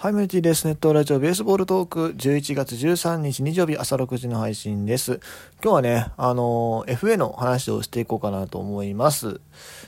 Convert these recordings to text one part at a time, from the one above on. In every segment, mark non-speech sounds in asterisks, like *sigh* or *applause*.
はい、メルティです。ネットラジオベースボールトーク11月13日日曜日朝6時の配信です。今日はね、あのー、FA の話をしていこうかなと思います。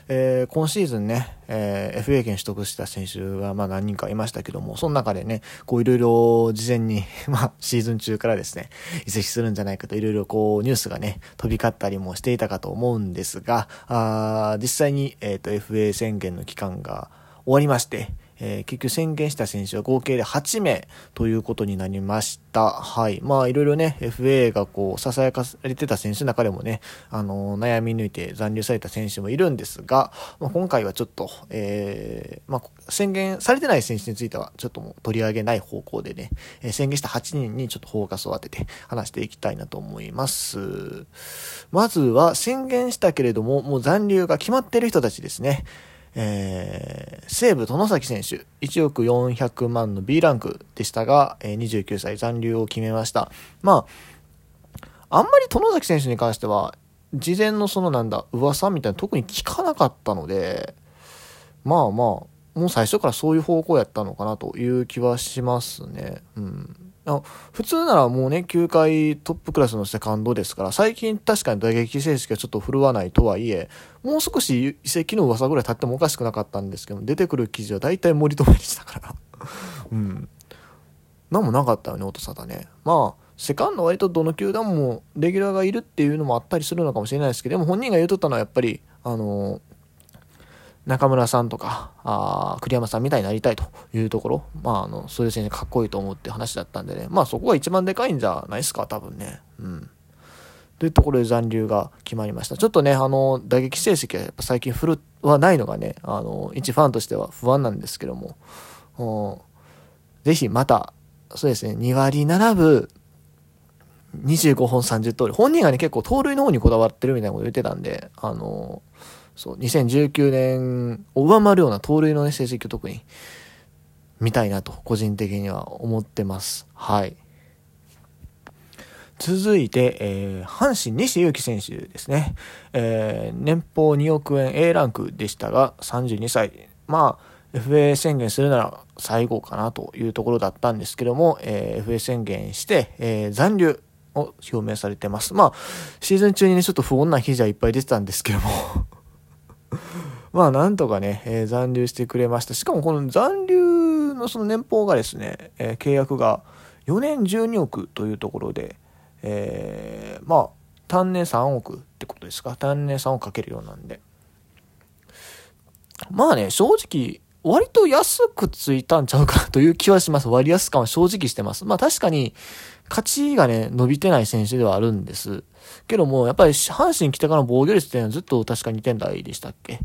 えー、今シーズンね、えー、FA 権取得した選手がまあ何人かいましたけども、その中でね、こういろいろ事前に *laughs* まあシーズン中からですね、移籍するんじゃないかといろいろこうニュースがね、飛び交ったりもしていたかと思うんですが、あ実際に、えっ、と FA 宣言の期間が終わりまして、えー、結局宣言した選手は合計で8名ということになりました。はい。まあ、いろいろね、FA がこう、囁かされてた選手の中でもね、あのー、悩み抜いて残留された選手もいるんですが、まあ、今回はちょっと、えー、まあ、宣言されてない選手については、ちょっともう取り上げない方向でね、えー、宣言した8人にちょっとフォーカスを当てて話していきたいなと思います。まずは、宣言したけれども、もう残留が決まってる人たちですね。えー、西武殿崎選手、1億400万の B ランクでしたが、えー、29歳残留を決めました。まあ、あんまり殿崎選手に関しては、事前のそのなんだ、噂みたいな特に聞かなかったので、まあまあ、もう最初からそういう方向やったのかなという気はしますね。うん。あ普通ならもうね、球界トップクラスのセカンドですから、最近確かに打撃成績はちょっと振るわないとはいえ、もう少し移籍の噂ぐらい経ってもおかしくなかったんですけど、出てくる記事は大体森友でしたから。*laughs* うん。なんもなかったよね、音沙汰ね。まあ、セカンド割とどの球団もレギュラーがいるっていうのもあったりするのかもしれないですけど、でも本人が言うとったのはやっぱり、あのー中村さんとか、あ栗山さんみたいになりたいというところ、まあ、あの、そういう選手かっこいいと思うって話だったんでね、まあそこが一番でかいんじゃないですか、多分ね。うん。というところで残留が決まりました。ちょっとね、あの、打撃成績はやっぱ最近フルはないのがね、あの、一ファンとしては不安なんですけども、ぜひまた、そうですね、2割並ぶ25本30通り。本人がね、結構盗塁の方にこだわってるみたいなこと言ってたんで、あの、そう、2019年を上回るような盗塁の、ね、成績を特に見たいなと、個人的には思ってます。はい。続いて、えー、阪神西勇輝選手ですね。えー、年俸2億円 A ランクでしたが、32歳。まあ、FA 宣言するなら最後かなというところだったんですけども、えー、FA 宣言して、えー、残留を表明されてます。まあ、シーズン中にね、ちょっと不穏な日じゃいっぱい出てたんですけどもまあなんとかね、えー、残留してくれました。しかもこの残留のその年俸がですね、えー、契約が4年12億というところで、えー、まあ単年3億ってことですか？単年3億かけるようなんで。まあね、正直、割と安くついたんちゃうかなという気はします。割安感は正直してます。まあ確かに、勝ちがね、伸びてない選手ではあるんです。けども、やっぱり阪神来てからの防御率っていうのはずっと確か2点台でしたっけ？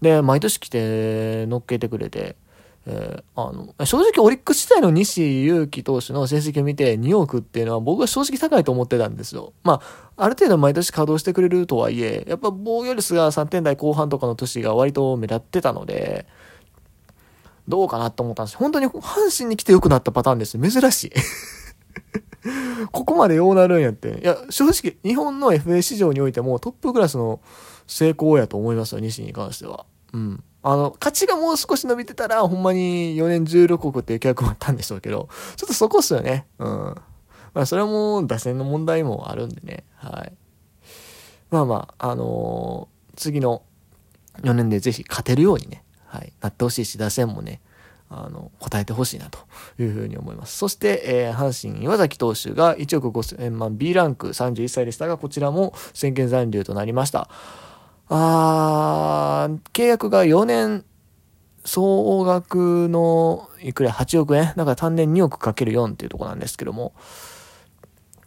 で、毎年来て乗っけてくれて、えー、あの、正直オリックス時代の西勇輝投手の成績を見て2億っていうのは僕は正直高いと思ってたんですよ。まあ、ある程度毎年稼働してくれるとはいえ、やっぱ防御率が3点台後半とかの年が割と目立ってたので、どうかなと思ったんです本当に阪神に来て良くなったパターンです。珍しい。*laughs* ここまでようなるんやって。いや、正直、日本の FA 市場においてもトップクラスの成功やと思いますよ、西に関しては。うん。あの、価値がもう少し伸びてたら、ほんまに4年16億っていう契約もあったんでしょうけど、ちょっとそこっすよね。うん。まあ、それはもう打線の問題もあるんでね。はい。まあまあ、あのー、次の4年でぜひ勝てるようにね、はい、なってほしいし、打線もね、あの、答えてほしいなというふうに思います。そして、えー、阪神岩崎投手が1億5000万 B ランク31歳でしたが、こちらも宣言残留となりました。あ、契約が4年、総額のいくら8億円？だから単年2億かける4っていうとこなんですけども。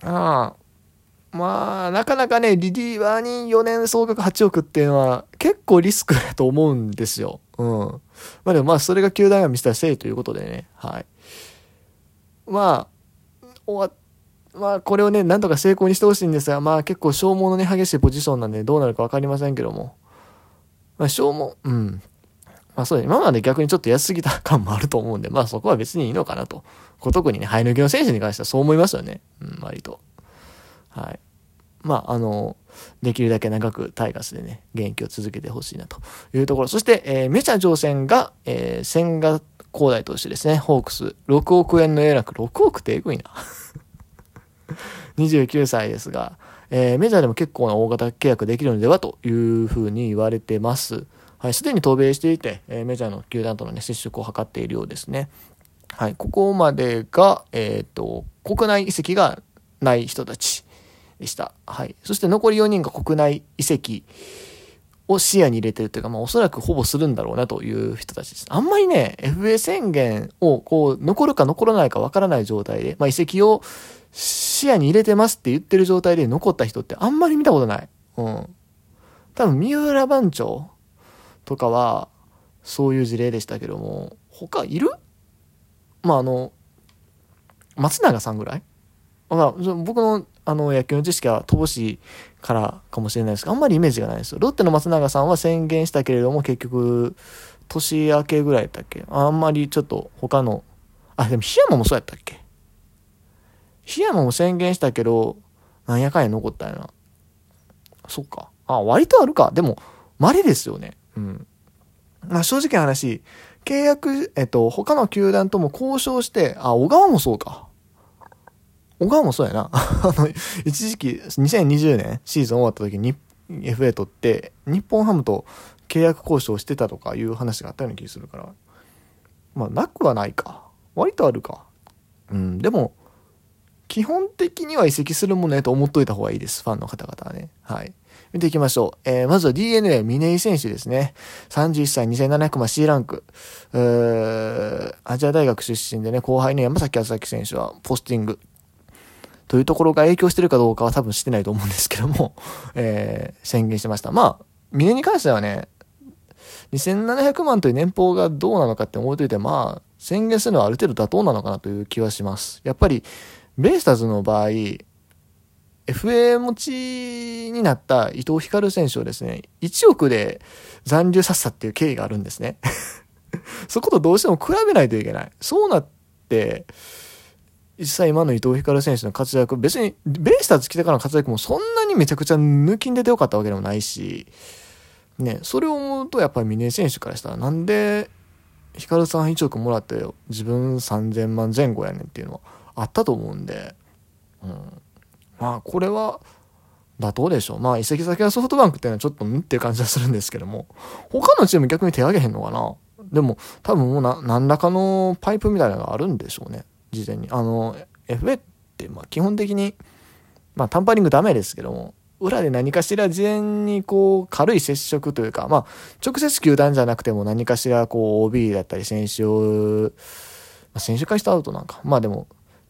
ああ、まあ、なかなかね、リリーバーに4年総額8億っていうのは結構リスクだと思うんですよ。うん。まあでもまあ、それが球団が見せたせいということでね、はい。まあ、終わっまあ、これをね、なんとか成功にしてほしいんですが、まあ結構消耗のね、激しいポジションなんでどうなるかわかりませんけども。まあ消耗、うん。まあそうね、今まで逆にちょっと安すぎた感もあると思うんで、まあそこは別にいいのかなと。こ特にね、生え抜きの選手に関してはそう思いますよね。うん、割と。はい。まあ、あの、できるだけ長くタイガースでね、現役を続けてほしいなというところ。そして、えー、メジャー乗船が、えー、千賀高大投手ですね。ホークス。6億円の営楽。6億ってえぐいな。29歳ですが、えー、メジャーでも結構な大型契約できるのではというふうに言われてます。はい、すでに渡米していて、えー、メジャーの球団とのね、接触を図っているようですね。はい、ここまでが、えっ、と、国内移籍がない人たちでした。はい。そして残り4人が国内移籍を視野に入れてるというか、まあおそらくほぼするんだろうなという人たちです。あんまりね、FA 宣言をこう、残るか残らないかわからない状態で、まあ移籍を視野に入れてますって言ってる状態で残った人ってあんまり見たことない。うん。多分、三浦番長とかは、そういう事例でしたけども、他いる？まあ、あの、松永さんぐらい？あ、僕のあの野球の知識は乏しいからかもしれないですけど、あんまりイメージがないですよ。ロッテの松永さんは宣言したけれども、結局、年明けぐらいだったっけ？あんまりちょっと他の、あ、でも檜山もそうやったっけ？檜山も宣言したけど、なんやかんや残ったよな。そっか。あ、割とあるか。でも、稀ですよね。うん。まあ正直な話、契約、えっと、他の球団とも交渉して、あ、小川もそうか。小川もそうやな。*laughs* あの、一時期、2020年シーズン終わった時に FA 取って、日本ハムと契約交渉してたとかいう話があったような気するから。まあ、なくはないか。割とあるか。うん、でも、基本的には移籍するものやと思っといた方がいいです。ファンの方々はね。はい。見ていきましょう。えー、まずは DNA 峰井選手ですね。31歳2700万 C ランク。アジア大学出身でね、後輩の山崎康明選手はポスティング。というところが影響してるかどうかは多分してないと思うんですけども、*laughs* えー、宣言してました。まあ、峰に関してはね、2700万という年俸がどうなのかって思いといて、まあ、宣言するのはある程度妥当なのかなという気はします。やっぱり、ベイスターズの場合、FA 持ちになった伊藤光選手をですね、1億で残留させたっていう経緯があるんですね。*laughs* そことどうしても比べないといけない。そうなって、実際今の伊藤光選手の活躍、別にベイスターズ来てからの活躍もそんなにめちゃくちゃ抜きん出てよかったわけでもないし、ね、それを思うとやっぱり峰選手からしたらなんで光さん1億もらって自分3000万前後やねんっていうのはあったと思うんで、うん。まあこれは妥当でしょう。まあ移籍先はソフトバンクっていうのはちょっとんっていう感じはするんですけども、他のチーム逆に手挙げへんのかなでも多分もうな何らかのパイプみたいなのがあるんでしょうね。事前に。あの、FA ってまあ基本的に、まあタンパリングダメですけども、裏で何かしら事前にこう軽い接触というか、まあ直接球団じゃなくても何かしらこう OB だったり選手を、まあ、選手化したアウトなんか、まあでも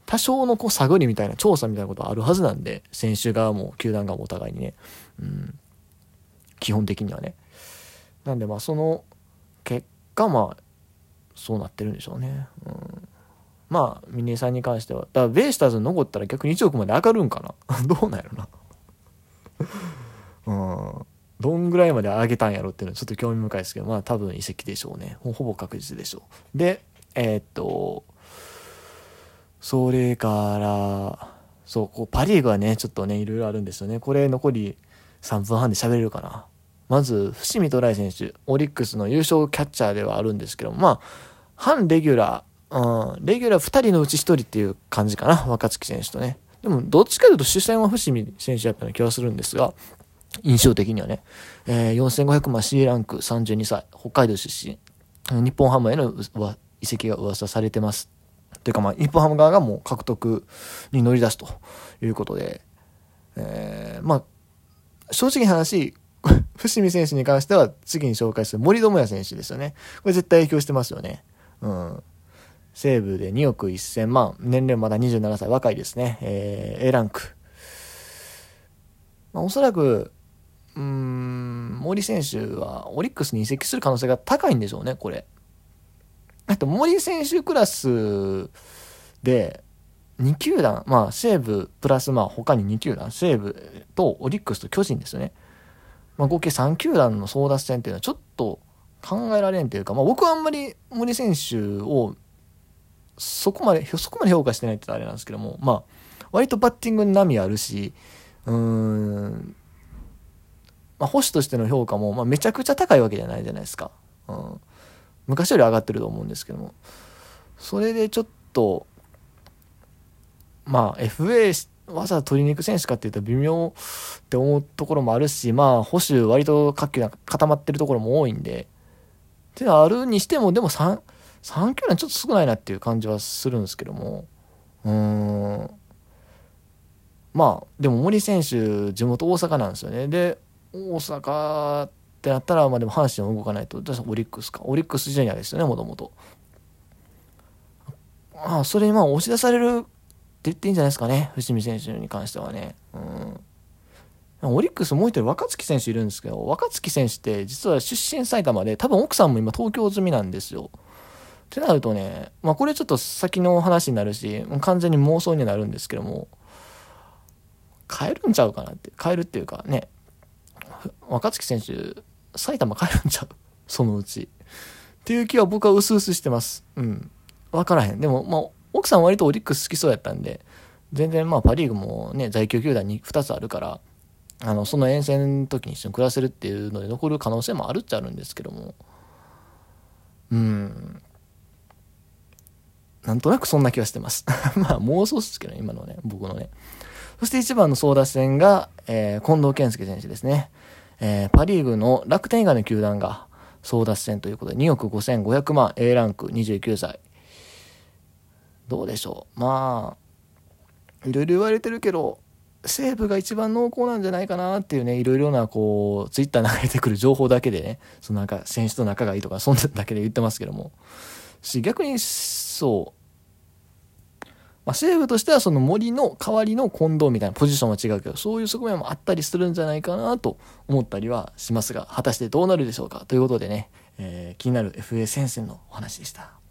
多少のこう探りみたいな調査みたいなことあるはずなんで、選手側も球団側もお互いにね、うん、基本的にはね。なんでまあその結果まあそうなってるんでしょうね。うんまあ、峰さんに関しては。だからベイスターズに残ったら逆に1億まで上がるんかな *laughs* どうなんやろなうん。どんぐらいまで上げたんやろっていうのはちょっと興味深いですけど、まあ多分移籍でしょうね。ほぼ確実でしょう。で、えー、っと、それから、そう、こうパリーグはね、ちょっとね、いろいろあるんですよね。これ残り3分半で喋れるかな。まず、伏見トライ選手、オリックスの優勝キャッチャーではあるんですけども、まあ、反レギュラー、うん、レギュラー2人のうち1人っていう感じかな、若月選手とね。でも、どっちかというと主戦は伏見選手やったような気はするんですが、印象的にはね、えー、4500万 C ランク32歳、北海道出身、日本ハムへの移籍が噂されてます。というかまあ、日本ハム側がもう獲得に乗り出すということで、えー、まあ、正直な話、*laughs* 伏見選手に関しては次に紹介する森友哉選手ですよね。これ絶対影響してますよね。うん。西武で2億1000万、年齢まだ27歳、若いですね。えー、A ランク。まあ、おそらく、うん、森選手はオリックスに移籍する可能性が高いんでしょうね、これ。あと、森選手クラスで、2球団、まあ、西武プラス、まあ、他に2球団、西武とオリックスと巨人ですよね。まあ、合計3球団の争奪戦っていうのはちょっと考えられんというか、まあ、僕はあんまり森選手をそこまで、そこまで評価してないって言ったらあれなんですけども、まあ、割とバッティングに波あるし、うーん、まあ、保守としての評価も、まあ、めちゃくちゃ高いわけじゃないじゃないですか。うん。昔より上がってると思うんですけども、それでちょっと、まあ、FA わざわざ取りに行く選手かっていうと微妙って思うところもあるし、まあ、保守割と固まってるところも多いんで、ってあるにしても、でも3、3球団ちょっと少ないなっていう感じはするんですけども、うーん。まあ、でも森選手、地元大阪なんですよね。で、大阪ってなったら、まあでも阪神は動かないと、オリックスか。オリックスジュニアですよね、もともと。ああ、それにまあ押し出されるって言っていいんじゃないですかね、伏見選手に関してはね。うん。オリックスもう一人若月選手いるんですけど、若月選手って実は出身埼玉で、多分奥さんも今東京済みなんですよ。ってなるとね、まあこれちょっと先の話になるし、完全に妄想になるんですけども、変えるんちゃうかなって。変えるっていうかね、若月選手、埼玉帰るんちゃう？*laughs* そのうち。っていう気は僕は薄々してます。うん。わからへん。でも、まあ、奥さん割とオリックス好きそうやったんで、全然まあパ・リーグもね、在京球団に2つあるから、あの、その遠征の時に一緒に暮らせるっていうので残る可能性もあるっちゃあるんですけども、うん。なんとなくそんな気はしてます。*laughs* まあ妄想ですけどね、今のね、僕のね。そして1番の争奪戦が、えー、近藤健介選手ですね。えー、パ・リーグの楽天以外の球団が争奪戦ということで2億5500万 A ランク29歳。どうでしょう。まあ、いろいろ言われてるけど、西武が一番濃厚なんじゃないかなっていうね、いろいろな、こう、ツイッター流れてくる情報だけでね、そのなんか、選手と仲がいいとか、そんなだけで言ってますけども。し、逆に、そう、まあ、政府としてはその森の代わりの近藤みたいなポジションは違うけど、そういう側面もあったりするんじゃないかなと思ったりはしますが、果たしてどうなるでしょうかということでね、えー、気になる FA 戦線のお話でした。